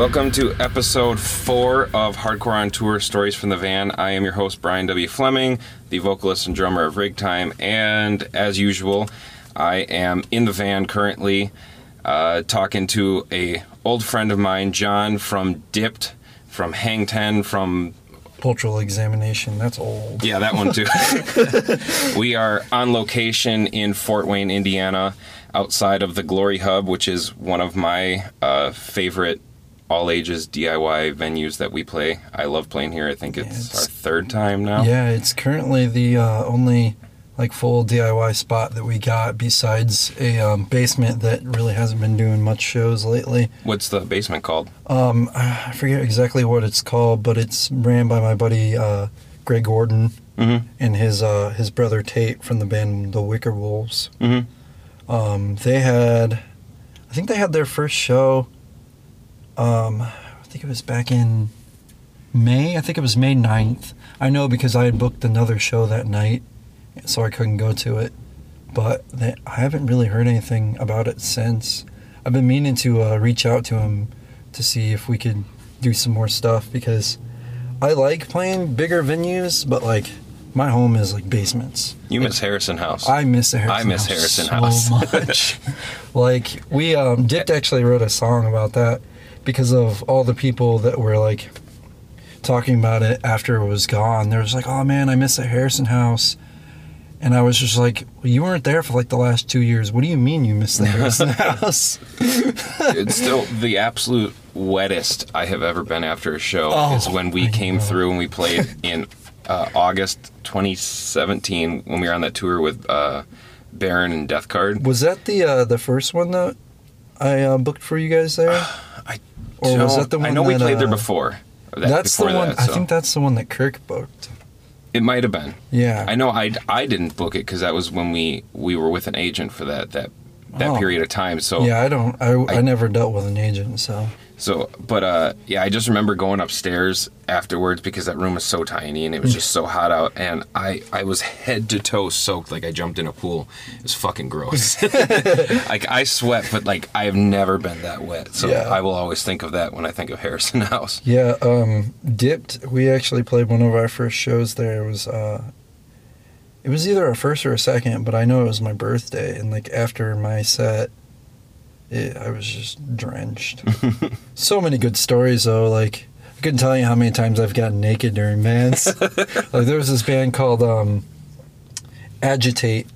Welcome to episode four of Hardcore on Tour Stories from the Van. I am your host, Brian W. Fleming, the vocalist and drummer of Rigtime, and as usual, I am in the van currently uh, talking to a old friend of mine, John from Dipped, from Hang Ten, from Cultural examination, that's old. yeah, that one too. we are on location in Fort Wayne, Indiana, outside of the Glory Hub, which is one of my uh, favorite all ages DIY venues that we play. I love playing here. I think it's, it's- our third time now. Yeah, it's currently the uh, only like full DIY spot that we got besides a um, basement that really hasn't been doing much shows lately. What's the basement called? Um, I forget exactly what it's called, but it's ran by my buddy uh, Greg Gordon Mm-hmm. and his uh, his brother Tate from the band The Wicker Wolves. Mm-hmm. Um, they had, I think they had their first show. Um, I think it was back in May. I think it was May 9th. I know because I had booked another show that night, so I couldn't go to it. But they, I haven't really heard anything about it since. I've been meaning to uh, reach out to him to see if we could do some more stuff because I like playing bigger venues, but like my home is like basements. You miss Harrison House. I miss the Harrison I miss House Harrison so House. much. like we um Dipped actually wrote a song about that because of all the people that were like talking about it after it was gone. There was like, "Oh man, I miss the Harrison House." And I was just like, well, "You weren't there for like the last 2 years. What do you mean you miss the Harrison House?" it's still the absolute wettest I have ever been after a show Oh, is when we came through and we played in uh, August 2017 when we were on that tour with uh, Baron and Death Card. was that the uh the first one that I uh, booked for you guys there? I Or was that the one I know we that, played there uh, before. That- that's the before one. that, I so- think that's the one that Kirk booked. it might have been. Yeah. I know I, I didn't book it because that was when we we were with an agent for that that that Oh. period of time. So yeah, I don't. I, I, I- never dealt with an agent, so So, but uh, yeah, I just remember going upstairs afterwards because that room was so tiny and it was just so hot out, and I I was head to toe soaked like I jumped in a pool. It was fucking gross. like I sweat, but like I have never been that wet. So Yeah. I will always think of that when I think of Harrison House. yeah. Um, dipped. We actually played one of our first shows there. It was uh, it was either a first or a second, but I know it was my birthday, and like after my set, it, I was just drenched. so many good stories though. Like I couldn't tell you how many times I've gotten naked during bands. like there was this band called um, Agitate.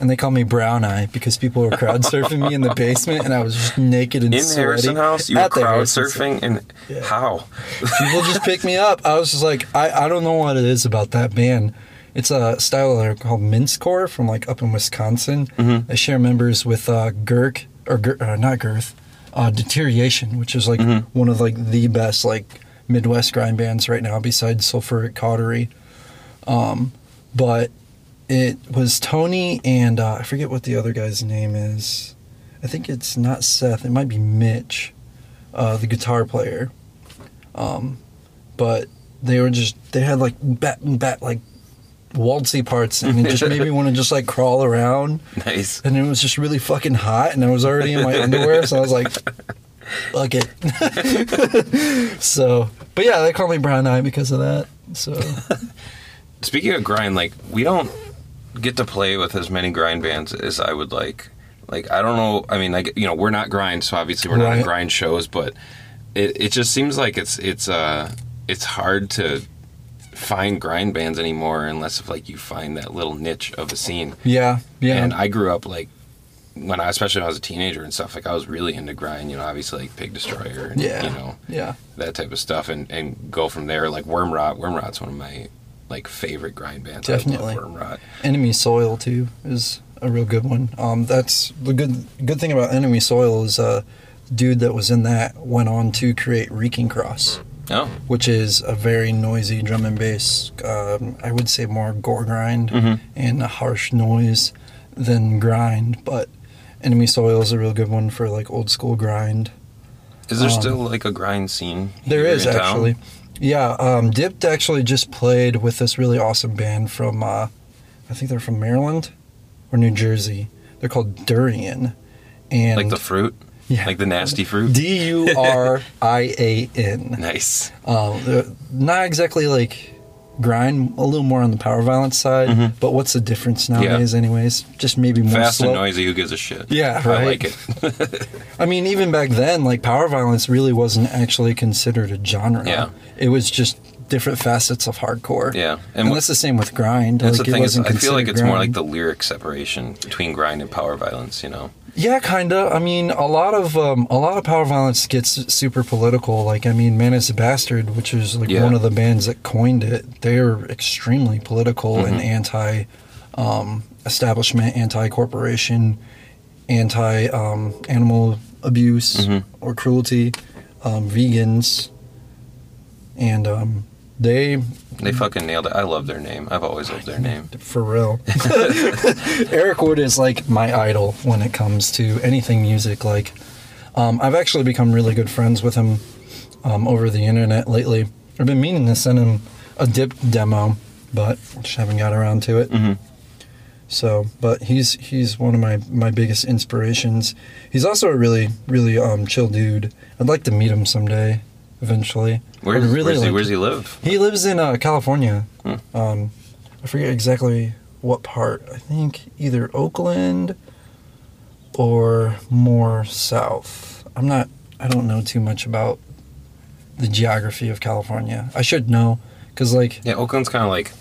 And they call me Brown Eye because people were crowd surfing me in the basement, and I was just naked and In sweaty. Harrison House, you were crowd Harrison surfing, and Yeah. how? people just pick me up. I was just like, I, I don't know what it is about that band. It's a style called Mincecore from like up in Wisconsin. Mhm. They share members with uh, Girk or uh, not Girth, uh, Deterioration, which is like Mhm. one of like the best like Midwest grind bands right now, besides Sulfuric Cautery. Um, but it was Tony and uh, I forget what the other guy's name is. I think it's not Seth. It might be Mitch, uh, the guitar player. Um, but they were just they had like bat and bat like waltzy parts, and it just made me want to just like crawl around. Nice. And it was just really fucking hot, and I was already in my underwear, so I was like, "Fuck it." so, but yeah, they call me Brown Eye because of that. So Speaking of grind, like we don't get to play with as many grind bands as I would like. Like I don't know. I mean, like you know, we're not grind, so obviously we're not in Right. grind shows. But it it just seems like it's it's uh it's hard to find grind bands anymore unless if like you find that little niche of a scene. yeah, yeah, And I grew up like when I especially when I was a teenager and stuff. Like I was really into grind. You know, obviously like Pig Destroyer. And, Yeah. You know yeah. that type of stuff and and go from there. Like Worm Rot. Worm Rot's one of my like favorite grind bands. Definitely. Worm Rot. Enemy Soil too is a real good one. Um, that's the good good thing about Enemy Soil is uh, dude that was in that went on to create Reeking Cross. Oh. which is a very noisy drum and bass. Um, I would say more gore grind Mhm. and a harsh noise than grind, but Enemy Soil is a real good one for like old school grind. Is there Um, still like a grind scene? There is here is town? actually. Yeah, um, Dipped actually just played with this really awesome band from, uh, I think they're from Maryland or New Jersey. They're called Durian. And Like the fruit? Yeah. Like the nasty fruit. D U R I A N. nice. Um, not exactly like grind, a little more on the power violence side. But what's the difference nowadays, anyways? Just maybe more Fast slow. and noisy. Who gives a shit? Yeah, I like it. I mean, even back then, like power violence really wasn't actually considered a genre. Yeah. It was just different facets of hardcore. Yeah, And, and that's the same with grind. That's like, the thing is, wasn't I feel like it's more like the lyric separation between grind and power violence. You know. Yeah, kinda. I mean, a lot of um, a lot of power violence gets super political. Like, I mean, Man is a Bastard, which is like Yeah. one of the bands that coined it. They're extremely political and Mhm. anti um, establishment, anti corporation, anti um, animal abuse Mhm. or cruelty, um, vegans, and um, they They fucking nailed it. I love their name. I've always loved their name. for real. Eric Wood is like my idol when it comes to anything music. Like, um, I've actually become really good friends with him um, over the internet lately. I've been meaning to send him a dip demo, but just haven't got around to it. Mhm. So, but he's he's one of my my biggest inspirations. He's also a really really um, chill dude. I'd like to meet him someday, eventually. Where's, I'd really where's, he, like where's he live? he lives in uh, California. Hmm. Um, I forget exactly what part. I think either Oakland or more south. I'm not. I don't know too much about the geography of California. I should know because, like, Yeah, Oakland's kind of like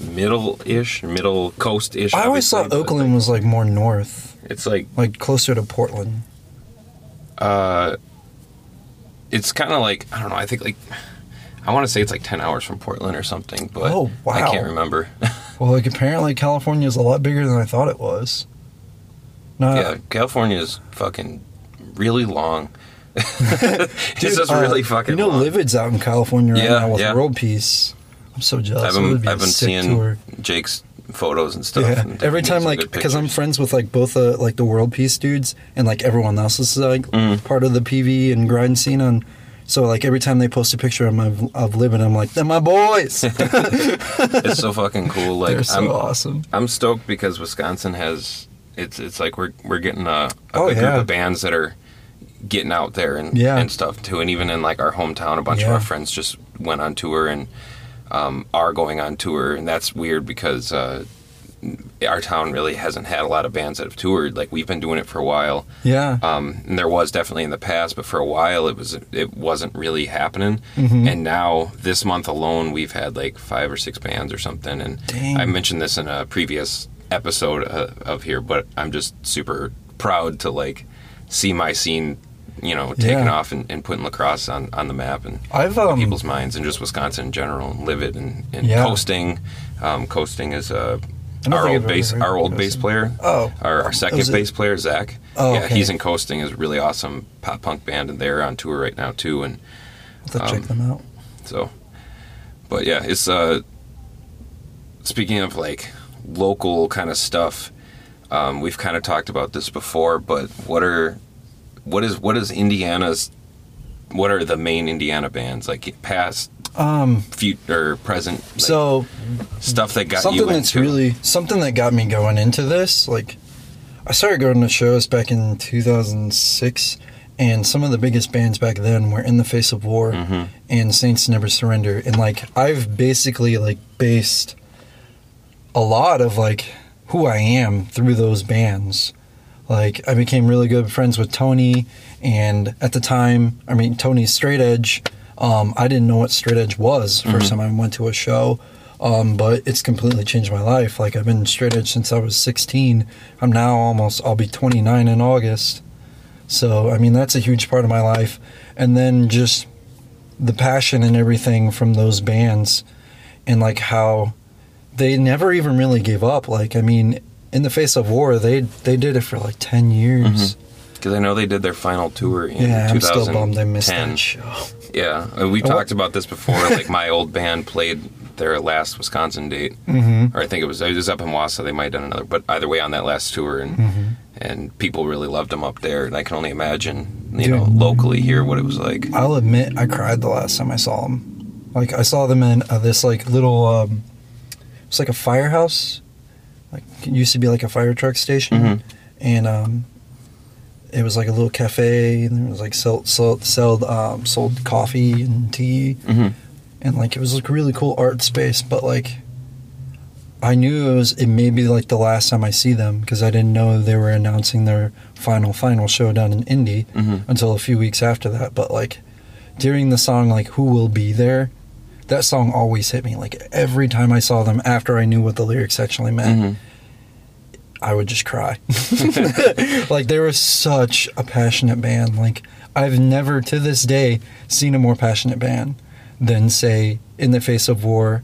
middle-ish, middle coast-ish. I always thought Oakland was like more north, It's like like closer to Portland. uh, it's kind of like I don't know. I think like I want to say it's like ten hours from Portland or something, but Oh, I can't remember. Well, like apparently California is a lot bigger than I thought it was. No, yeah, California is fucking really long. it's Dude, just uh, really fucking. You know, long. Livid's out in California right Yeah, now with yeah. World Peace. I'm so jealous. I've been, be I've been seeing tour. Jake's photos and stuff. Yeah, and every time like because I'm friends with like both the like the World Peace dudes and like everyone else is like Mhm. part of the PV and grind scene on. So like every time they post a picture of my of Livid, I'm like, they're my boys. it's so fucking cool. Like they're so I'm, awesome. I'm stoked because Wisconsin has it's it's like we're we're getting a, a Oh, yeah. group of bands that are getting out there and Yeah. and stuff too. And even in like our hometown, a bunch of our friends just went on tour and um, are going on tour, and that's weird because. Uh, our town really hasn't had a lot of bands that have toured. Like we've been doing it for a while, Yeah, um, and there was definitely in the past, but for a while it was it wasn't really happening. Mhm. And now this month alone, we've had like five or six bands or something. And Dang. I mentioned this in a previous episode uh, of here, but I'm just super proud to like see my scene, you know, taking Yeah. off and, and putting La Crosse on, on the map and I've um, people's minds, and just Wisconsin in general, and Livid and, and Yeah. coasting. Um, coasting is uh, our old bass, our old bass player. Oh, Our, our second bass player, Zach. Oh, yeah, okay. he's in Coasting, is a really awesome pop punk band, and they're on tour right now too. And have check um, them out. so, but yeah, it's uh. Speaking of like local kind of stuff, um, we've kind of talked about this before. But what are, what is what is Indiana's, what are the main Indiana bands like past, Um, future, present? like, so stuff that got something that's into. really something that got me going into this like i started going to shows back in 2006 and some of the biggest bands back then were in the face of war Mhm. and saints never surrender and like i've basically like based a lot of like who i am through those bands like i became really good friends with tony and at the time i mean tony's straight edge um, i didn't know what straight edge was 1st Mhm. time i went to a show um, but it's completely changed my life. Like I've been straight edge since I was 16. I'm now almost. I'll be 29 in August. So I mean that's a huge part of my life. And then just the passion and everything from those bands, and like how they never even really gave up. Like I mean, in the face of war, they they did it for like 10 years. Because I know they did their final tour in Yeah, I'm 2010. still bummed I missed that show. Yeah, and we talked about this before. Like my old band played their last Wisconsin date, Mm-hmm. or I think it was it was up in Wausau. They might have done another, but either way, on that last tour, and Mm-hmm. and people really loved them up there. And I can only imagine, you Dude. know, locally here what it was like. I'll admit I cried the last time I saw them. Like I saw them in uh, this like little um it's like a firehouse. Like it used to be like a fire truck station Mhm. and um it was like a little cafe, and there was like sold sold sold, um, sold coffee and tea, Mhm. and like it was like a really cool art space. But like, I knew it was it may be like the last time I see them because I didn't know they were announcing their final final show down in Indy Mhm. until a few weeks after that. But like during the song like "Who Will Be There," that song always hit me. Like every time I saw them after I knew what the lyrics actually meant. Mhm. I would just cry. like they were such a passionate band. Like I've never to this day seen a more passionate band than say In the Face of War,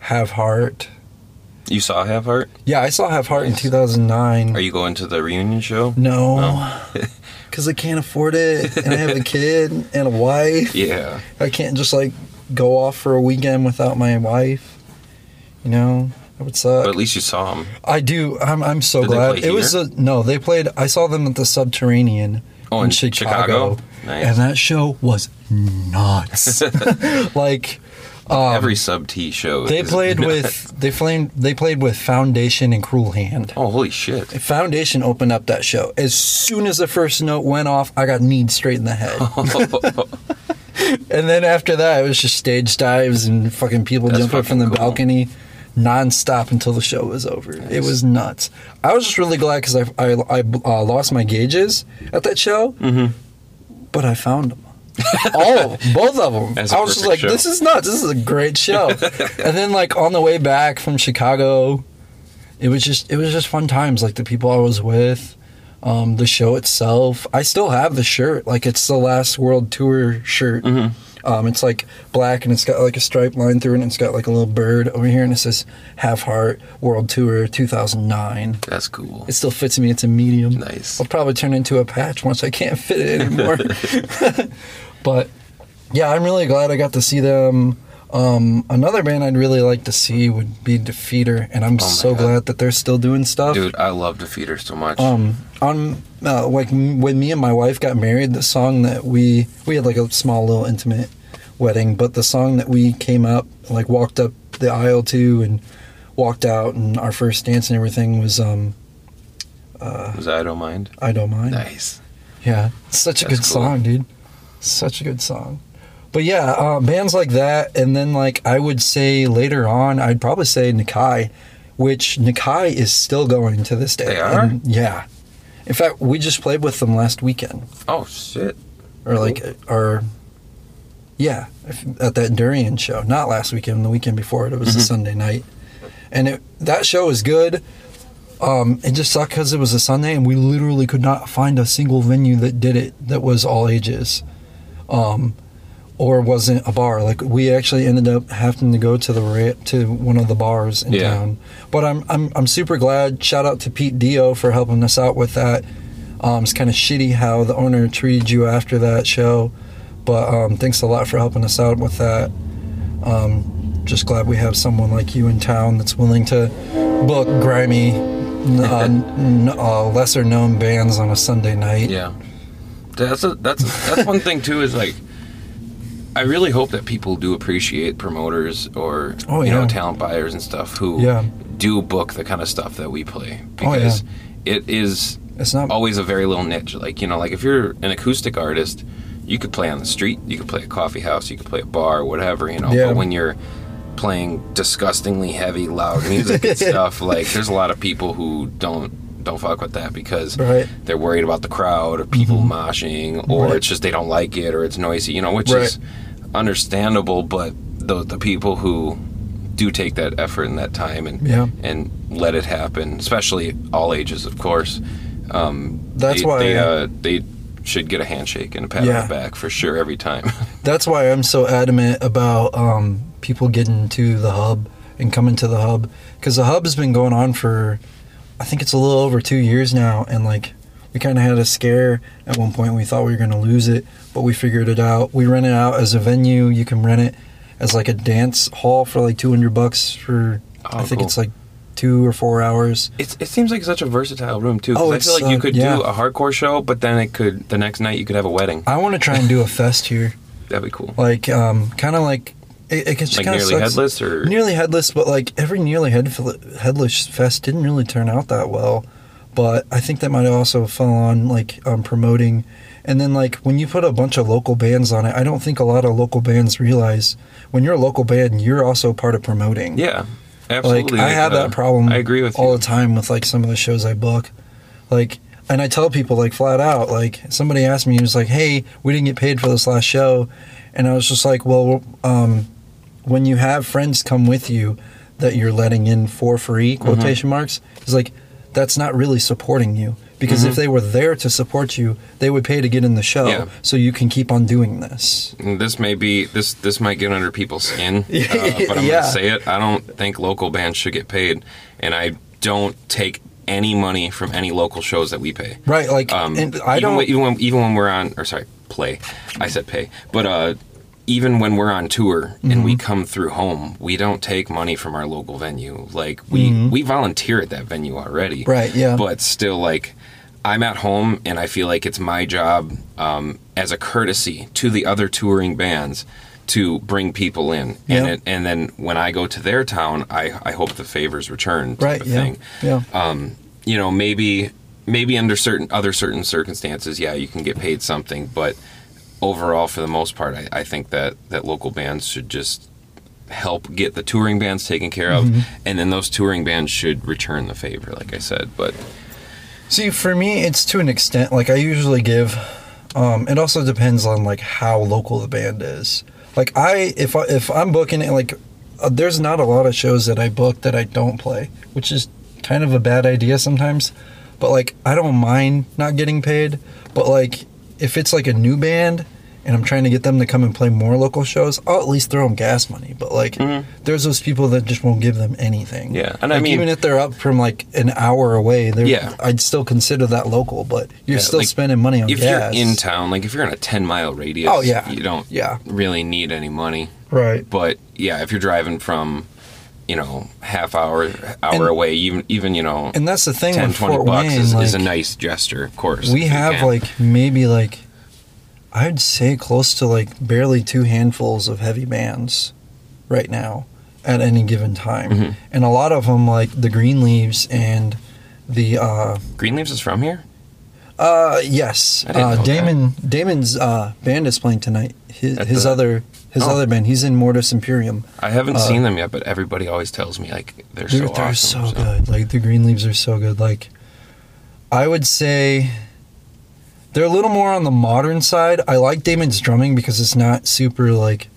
Have Heart. You saw Have Heart? Yeah, I saw Have Heart in 2009. Are you going to the reunion show? no, No. because I can't afford it, and I have a kid and a wife. Yeah. I can't just like go off for a weekend without my wife. You know, that would suck. But at least you saw them. I do. I'm. I'm so Did glad. It was a no. They played. I saw them at the Subterranean Oh, in in Chicago, Chicago? Nice. and that show was nuts. like um, Every sub T show. they played nuts. with they played they played with Foundation and Cruel Hand. Oh, holy shit. Foundation opened up that show. As soon as the first note went off, I got kneed straight in the head. And then after that, it was just stage dives and fucking people That's jumping from the fucking cool. balcony nonstop until the show was over. It was nuts. I was just really glad because I, I, I uh, lost my gauges at that show, Mhm. but I found them. All of them, both of them. I was just like, show. this is nuts. This is a great show. and then like on the way back from Chicago, it was just it was just fun times. Like the people I was with, um, the show itself. I still have the shirt. Like it's the last world tour shirt. Mhm. Um, it's like black and it's got like a stripe line through it and it's got like a little bird over here and it says Have Heart World Tour 2009. That's cool. It still fits me. It's a medium. Nice. I'll probably turn into a patch once I can't fit it anymore. but yeah, I'm really glad I got to see them. Um, another band I'd really like to see would be Defeater, and I'm Oh so God. glad that they're still doing stuff. Dude, I love Defeater so much. Um, on uh, like m- when me and my wife got married, the song that we we had like a small little intimate wedding, but the song that we came up like walked up the aisle to and walked out, and our first dance and everything was um, uh, Was I Don't Mind? I don't mind. Nice. Yeah, such a That's good cool. song, dude. Such a good song. But yeah, uh, bands like that, and then like I would say later on, I'd probably say Nikai, which Nikai is still going to this day. They are? And, yeah. In fact, we just played with them last weekend, Oh, shit. or like, or yeah, at that Durian show. Not last weekend, the weekend before it. It was a Mhm. Sunday night, and it, that show was good. Um, it just sucked because it was a Sunday, and we literally could not find a single venue that did it that was all ages, um, or wasn't a bar. Like we actually ended up having to go to the ra- to one of the bars in Yeah. town. But I'm I'm I'm super glad. Shout out to Pete Dio for helping us out with that. Um, it's kind of shitty how the owner treated you after that show, but um, thanks a lot for helping us out with that. Um, just glad we have someone like you in town that's willing to book grimy, n- uh, n- uh, lesser known bands on a Sunday night. Yeah. That's a, that's a, that's one thing too is like I really hope that people do appreciate promoters or Oh, you know talent buyers and stuff who Yeah. do book the kind of stuff that we play Oh, yeah. because it is It's not. always a very little niche. Like you know, like if you're an acoustic artist, you could play on the street, you could play a coffee house, you could play a bar, whatever. You know, Yeah. but when you're playing disgustingly heavy, loud music and stuff, like there's a lot of people who don't don't fuck with that because Right. they're worried about the crowd or people Mhm. moshing or Right. it's just they don't like it or it's noisy. You know, which Right. is understandable, but the the people who do take that effort and that time and Yeah. and let it happen, especially all ages, of course. Um, That's they, why- they, uh, they should get a handshake and a pat Yeah. on the back for sure every time. That's why I'm so adamant about um, people getting to the hub and coming to the hub because the hub has been going on for I think it's a little over two years now, and like we kind of had a scare at one point. We thought we were going to lose it, but we figured it out. We rent it out as a venue. You can rent it as like a dance hall for like 200 bucks for Oh, I think cool. it's like two or four hours. It's, it seems like such a versatile room too. Oh, I feel like you uh, could yeah. do a hardcore show, but then it could the next night you could have a wedding. I want to try and do a fest here, That'd be cool. like um, kind of like it, it just Like kind of nearly sucks. headless or nearly headless, but like every nearly head, headless fest didn't really turn out that well. But I think that might also fall on like um, promoting. And then like when you put a bunch of local bands on it, I don't think a lot of local bands realize when you're a local band, you're also part of promoting. Yeah, absolutely. Like I have uh, that problem. I agree with all you. the time with like some of the shows I book. Like, and I tell people like flat out, like somebody asked me, he was like, "Hey, we didn't get paid for this last show," and I was just like, "Well, um, when you have friends come with you that you're letting in for free Mm-hmm. quotation marks, it's like that's not really supporting you." Because if they were there to support you, they would pay to get in the show, Mm-hmm. Yeah. so you can keep on doing this. This may be this this might get under people's skin, uh, but I'm Yeah. gonna say it. I don't think local bands should get paid, and I don't take any money from any local shows that we pay. Right? Like, Um, and I even don't. when, even when even when we're on or sorry play, I said pay, but uh, even when we're on tour and we Mm-hmm. come through home, we don't take money from our local venue. Like we Mhm. we volunteer at that venue already, Right, yeah. But still, like I'm at home and I feel like it's my job um, as a courtesy to the other touring bands to bring people in, and Yeah. it, and then when I go to their town, I I hope the favors return. Type right? of Yeah. thing Yeah. um, you know, maybe maybe under certain other certain circumstances, yeah, you can get paid something, but overall, for the most part, I, I think that that local bands should just help get the touring bands taken care of, Mm-hmm. and then those touring bands should return the favor, like I said. But See, for me, it's to an extent. Like I usually give. Um, it also depends on like how local the band is. Like I, if I, if I'm booking it, like uh, there's not a lot of shows that I book that I don't play, which is kind of a bad idea sometimes. But like I don't mind not getting paid. But like if it's like a new band and I'm trying to get them to come and play more local shows, I'll at least throw them gas money. But like there's those people that just won't give them anything. Mm-hmm. Yeah, and I mean- even if they're up from like an hour away, they're, Yeah. I'd still consider that local. But you're Yeah, still like, spending money on gas. if gas. you're in town, like if you're in a ten mile radius, Oh, yeah. you don't Yeah. really need any money. right? But yeah, if you're driving from you know half hour hour And- away, even even you know And that's the thing 10, 20 Fort bucks Wayne. is, like, is a nice gesture, of course. we have like maybe like I'd say close to like barely two handfuls of heavy bands right now at any given time, Mhm. and a lot of them like the Green Leaves and the uh Green Leaves is from here. Uh yes uh know that. Damon Damon's uh band is playing tonight. His his the- other his Oh. other band. He's in Mortis Imperium. I haven't Uh, seen them yet, but everybody always tells me like they're, so they're awesome. so good. Like the green leaves are so good. Like I would say they're a little more on the modern side. I like Damon's drumming because it's not super like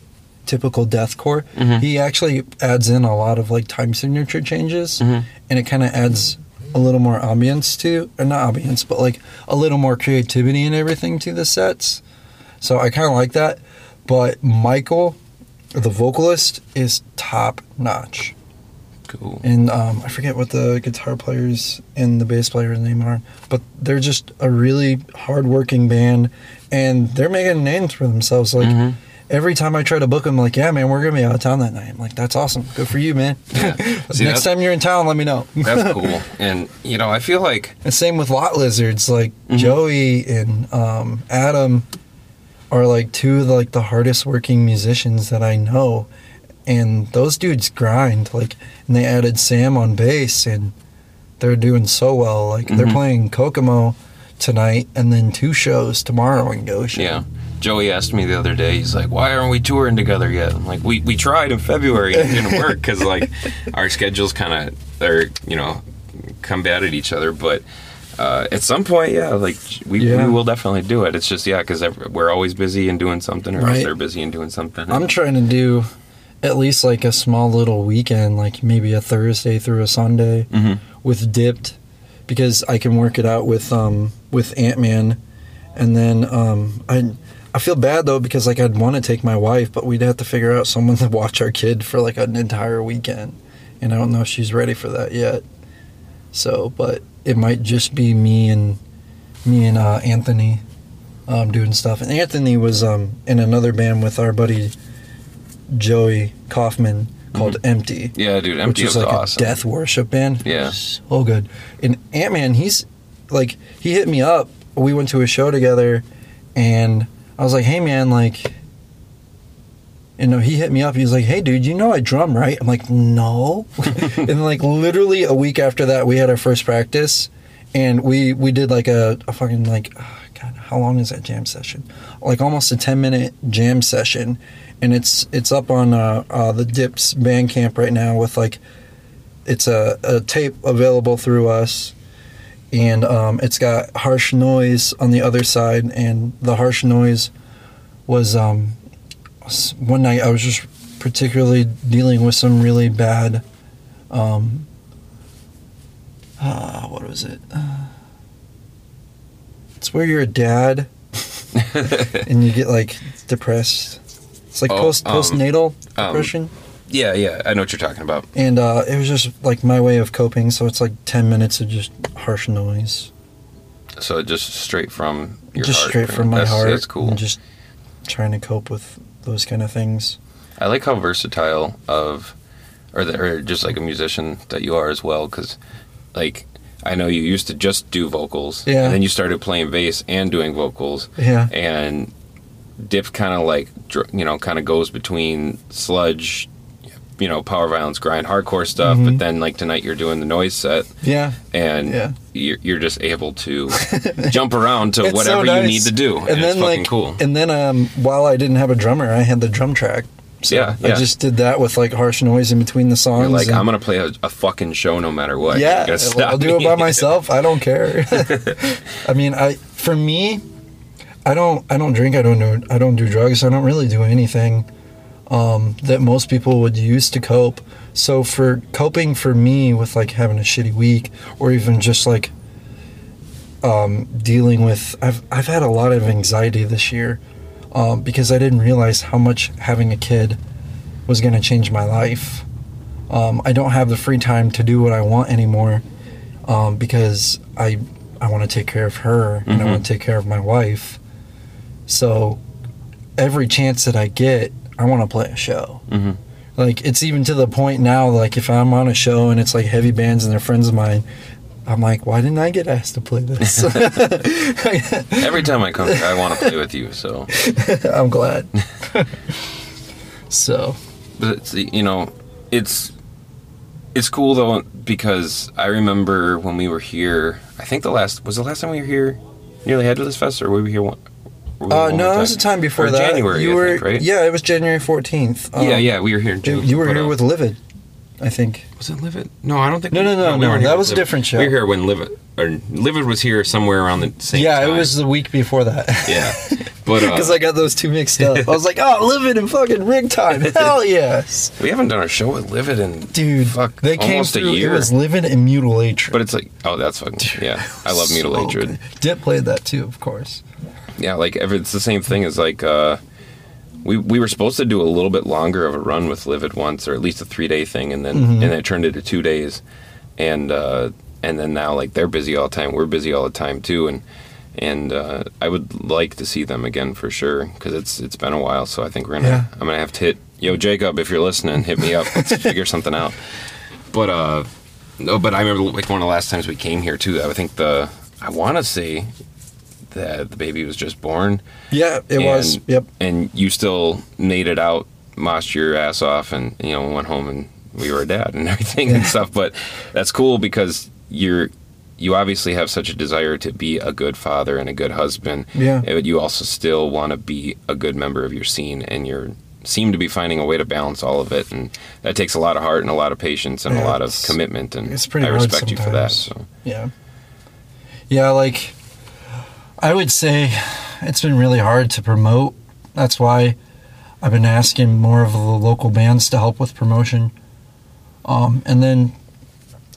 typical deathcore. Mhm. He actually adds in a lot of like time signature changes Mhm. and it kind of adds a little more ambience to or not ambience but like a little more creativity and everything to the sets. So I kind of like that. But Michael the vocalist is top notch Cool. and um, I forget what the guitar players and the bass player's name are, but they're just a really hardworking band, and they're making names for themselves. Like Mhm. Every time I try to book them, like, yeah, man, we're gonna be out of town that night. I'm like, that's awesome, good for you, man. Yeah. See, Next time you're in town, let me know. That's cool. And you know, I feel like And same with Lot Lizards, like Mhm. Joey and um, Adam are like two of like the hardest working musicians that I know, and those dudes grind. Like, and they added Sam on bass, and they're doing so well. Like, they're Mhm. playing Kokomo tonight, and then two shows tomorrow in Goshen. yeah. Joey asked me the other day. He's like, "Why aren't we touring together yet?" I'm like, "We we tried in February and it didn't work because like our schedules kind of are you know combated each other." But uh, at some point, yeah, like we, Yeah. we will definitely do it. It's just yeah, because we're always busy and doing something, or Right. they're busy and doing something. I'm trying to do at least like a small little weekend, like maybe a Thursday through a Sunday. hmm with dipped because I can work it out with um with Ant Man, and then um I I feel bad though because like I'd want to take my wife, but we'd have to figure out someone to watch our kid for like an entire weekend, and I don't know if she's ready for that yet. So, but it might just be me and me and uh, Anthony um, doing stuff. And Anthony was um in another band with our buddy Joey Kaufman called Empty Yeah, dude, which Empty is was like awesome. a death worship band. Yeah. so good. And Ant Man, he's like he hit me up. We went to a show together, and I was like, "Hey, man, like." You know, he hit me up. He's like, "Hey, dude, you know I drum, right?" I'm like, "No." and like literally a week after that, we had our first practice, and we we did like a, a fucking like oh, God, how long is that jam session? Like almost a ten minute jam session, and it's it's up on uh, uh, the Dips Bandcamp right now with like it's a, a tape available through us, and um, it's got harsh noise on the other side, and the harsh noise was um, one night I was just particularly dealing with some really bad. Um, uh, what was it? Uh, it's where you're a dad and you get like depressed. It's like Oh, post um, postnatal um, depression, Yeah, yeah, I know what you're talking about. and uh, it was just like my way of coping. So it's like ten minutes of just harsh noise, So just straight from your just heart. straight from my that's, heart. That's cool. And just trying to cope with those kind of things. I like how versatile of, or, the, or just like a musician that you are as well. Because, like, I know you used to just do vocals, Yeah. and then you started playing bass and doing vocals, Yeah, and Dip kind of like you know kind of goes between sludge, you know, power violence, grind, hardcore stuff. Mhm. But then like tonight you're doing the noise set, yeah. and Yeah. you're, you're just able to jump around to It's so whatever you need to do, and, And it's then fucking like, cool. and then um, while I didn't have a drummer, I had the drum track. So Yeah, I just did that with like harsh noise in between the songs. You're like, I'm gonna play a, a fucking show no matter what. Yeah, I'll do it by myself. I don't care. I mean, I for me, I don't I don't drink. I don't do I don't do drugs. I don't really do anything um, that most people would use to cope. So for coping for me with like having a shitty week or even just like um, dealing with I've I've had a lot of anxiety this year um, because I didn't realize how much having a kid was going to change my life. Um, I don't have the free time to do what I want anymore um, because I I want to take care of her and I Mhm. want to take care of my wife. So every chance that I get, I want to play a show. Mhm. Like it's even to the point now, like if I'm on a show and it's like heavy bands and they're friends of mine, I'm like, why didn't I get asked to play this? Every time I come, here, I want to play with you. So, I'm glad. so but it's, you know, it's it's cool though because I remember when we were here. I think the last was the last time we were here, nearly Headless Fest, or we were we here one? Uh, no, it was a time before Or that. January, you I were, think, right? Yeah, it was January 14th. yeah, Um, yeah, we were here. In June, You were here uh, with Livid, I think. Was it Livid? No, I don't think. No, no, no, we no, that was a Livid. different show. We were here when Livid, or Livid was here somewhere around the same. yeah, time. it was the week before that. Yeah, but uh, Because I got those two mixed up. I was like, oh, Livid and fucking Rig Time. Hell yes. we haven't done a show with Livid in Dude, fuck they came almost through. a year. It was Livid and Mutilatred. but it's like, oh, that's fucking yeah. I love Mutilatred. Dip played that too, of course. Yeah, like every, it's the same thing as like uh, we we were supposed to do a little bit longer of a run with Livid once, or at least a three day thing, and then Mhm. and then it turned into two days, and uh, and then now like they're busy all the time, we're busy all the time too, and and uh, I would like to see them again for sure because it's it's been a while, so I think we're gonna Yeah. I'm gonna have to hit yo Jacob if you're listening, hit me up, let's figure something out. But uh, no, but I remember like one of the last times we came here too. I think the I want to say that the baby was just born Yeah, it was. Yep. and you still made it out, mossed your ass off, and you know went home and we were a dad and everything and stuff. But that's cool because you're you obviously have such a desire to be a good father and a good husband. Yeah. Eh, but you also still want to be a good member of your scene, and you're seem to be finding a way to balance all of it, and that takes a lot of heart and a lot of patience and Yeah, a lot of commitment. And it's pretty I respect you for that. So Yeah. Yeah, like I would say it's been really hard to promote. That's why I've been asking more of the local bands to help with promotion. Um, and then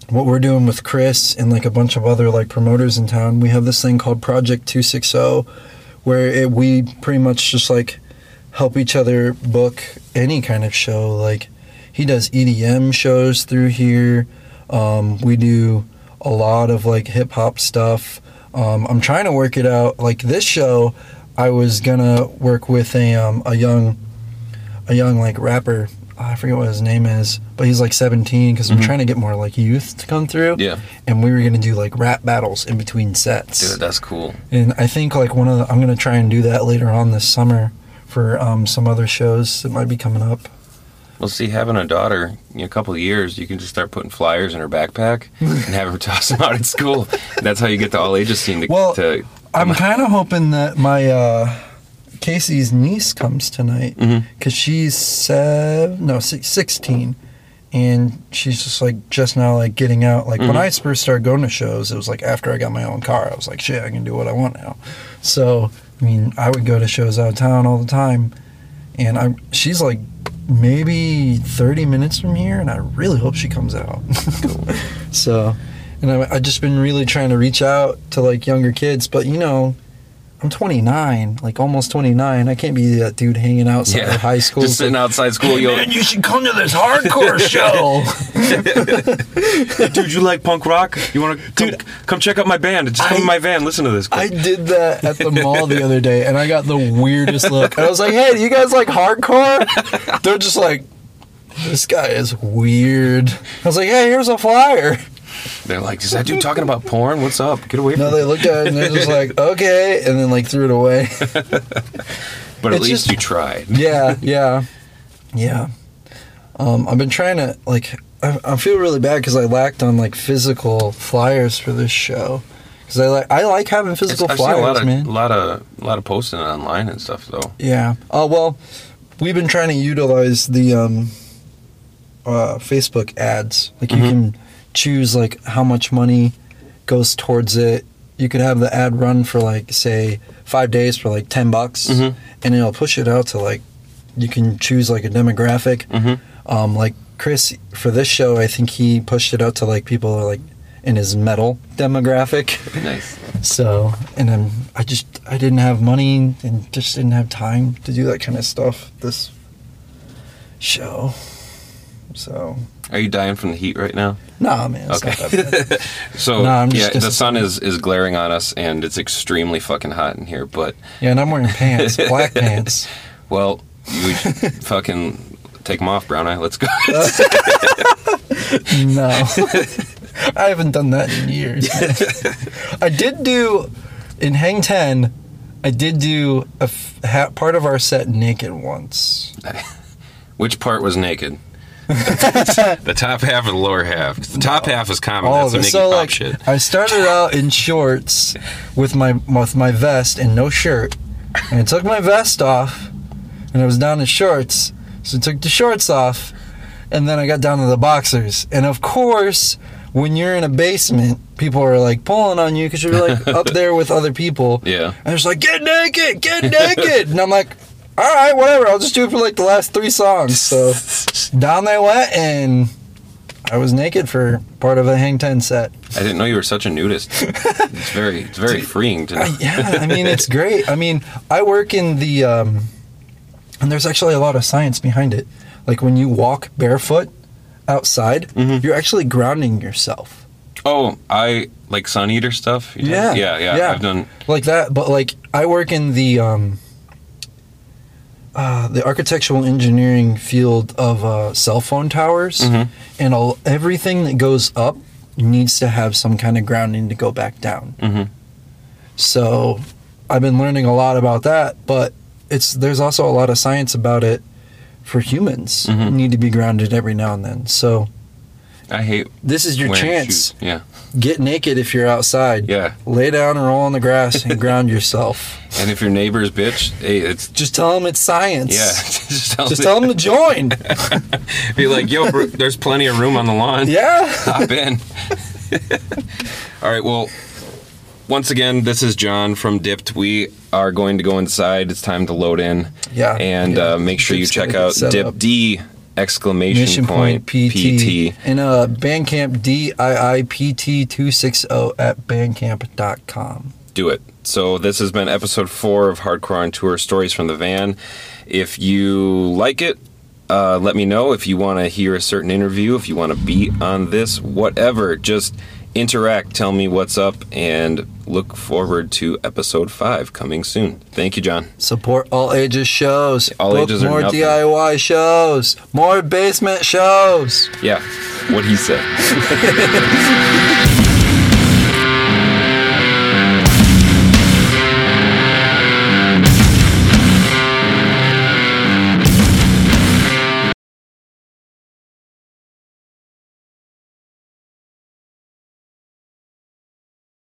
what we're doing with Chris and like a bunch of other like promoters in town, we have this thing called Project 260 where it, we pretty much just like help each other book any kind of show. Like he does EDM shows through here. Um, we do a lot of like hip hop stuff. Um, I'm trying to work it out. Like this show, I was gonna work with a um, a young a young like rapper. I forget what his name is, but he's like 17 because I'm Mhm. trying to get more like youth to come through. yeah, And we were gonna do like rap battles in between sets. dude, that's cool. And I think like one of the, I'm gonna try and do that later on this summer for um, some other shows that might be coming up. Well, see, having a daughter in a couple of years, you can just start putting flyers in her backpack and have her toss them out at school. That's how you get the all ages scene to. Well, to I'm kind of hoping that my uh, Casey's niece comes tonight because she's seven, no, six, 16, and she's just like just now like getting out. Like when Mhm. I first started going to shows, it was like after I got my own car. I was like, shit, I can do what I want now. So I mean, I would go to shows out of town all the time, and I'm she's like maybe 30 minutes from here, and I really hope she comes out. so, and I, I've just been really trying to reach out to like younger kids, but you know, I'm 29, like almost 29. I can't be that dude hanging outside yeah, of high school. just sitting outside school. Hey, you'll, man, you should come to this hardcore show. dude, you like punk rock? You want to come, Dude, come check out my band? Just come I- in my van. Listen to this. I did that at the mall the other day, and I got the weirdest look. I was like, "Hey, do you guys like hardcore?" They're just like, "This guy is weird." I was like, "Hey, here's a flyer." They're like, is that dude talking about porn? What's up? Get away from No, me. they looked at it and they're just like, "Okay," and then like threw it away. But at it's least just- you tried. yeah, yeah, yeah. Um, I've been trying to like. I, I feel really bad because I lacked on like physical flyers for this show. Because I like I like having physical I've seen flyers, a lot of man. a lot of a lot of posting online and stuff though. Yeah. Oh well, we've been trying to utilize the um, uh, Facebook ads. Like you Mhm. can choose like how much money goes towards it. You could have the ad run for like say five days for like ten bucks, Mhm. and it'll push it out to like you can choose like a demographic. Mm-hmm. Um, like Chris for this show, I think he pushed it out to like people who are, like in his metal demographic. Nice. So, and then I just I didn't have money and just didn't have time to do that kind of stuff this show. So, Are you dying from the heat right now? nah, man. It's not that bad. Okay. so just yeah, the sun is is glaring on us, and it's extremely fucking hot in here. But Yeah, and I'm wearing pants, black pants. well, you fucking take them off, Brown Eye. Let's go. No, I haven't done that in years. I did do in Hang Ten. I did do a f- ha- part of our set naked once. Which part was naked? The top half or the lower half? the top half is common. All That's some. Iggy So Pop like, shit. I started out in shorts with my with my vest and no shirt, and I took my vest off, and I was down in shorts. So I took the shorts off, and then I got down to the boxers. And of course, when you're in a basement, people are like pulling on you because you're like up there with other people. Yeah. And it's like, get naked, get naked. and I'm like, all right, whatever. I'll just do it for like the last three songs. So down they went, and I was naked for part of a Hang Ten set. I didn't know you were such a nudist. It's very it's very freeing to know. I, yeah, I mean, it's great. I mean, I work in the, um, and there's actually a lot of science behind it. Like when you walk barefoot outside, Mhm. you're actually grounding yourself. Oh, I like sun eater stuff. Yeah, yeah, yeah, yeah. I've done. like that but like i work in the um uh, the architectural engineering field of uh, cell phone towers Mhm. and all, everything that goes up needs to have some kind of grounding to go back down Mhm. so i've been learning a lot about that but it's there's also a lot of science about it for humans Mhm. need to be grounded every now and then so I hate this is your chance shoes. Yeah, get naked if you're outside yeah. lay down and roll on the grass and ground yourself And if your neighbor's bitch, hey, it's Just tell them it's science. yeah. just tell Just them- tell them to join. Be like, yo, bro, there's plenty of room on the lawn. yeah. Hop in. All right. Well, once again, this is John from Dipped. We are going to go inside. It's time to load in. Yeah. And yeah. uh, make sure you check out Dip. D exclamation Mission point, Point PT. PT. And uh, Bandcamp DIIPT260 at bandcamp.com. do it. So this has been episode four of Hardcore on Tour Stories from the Van. If you like it, uh, let me know. If you want to hear a certain interview, if you want to be on this, whatever, just interact. Tell me what's up, and look forward to episode five coming soon. Thank you, John. Support all ages shows. All Book ages are more. DIY shows. More basement shows. Yeah, what he said.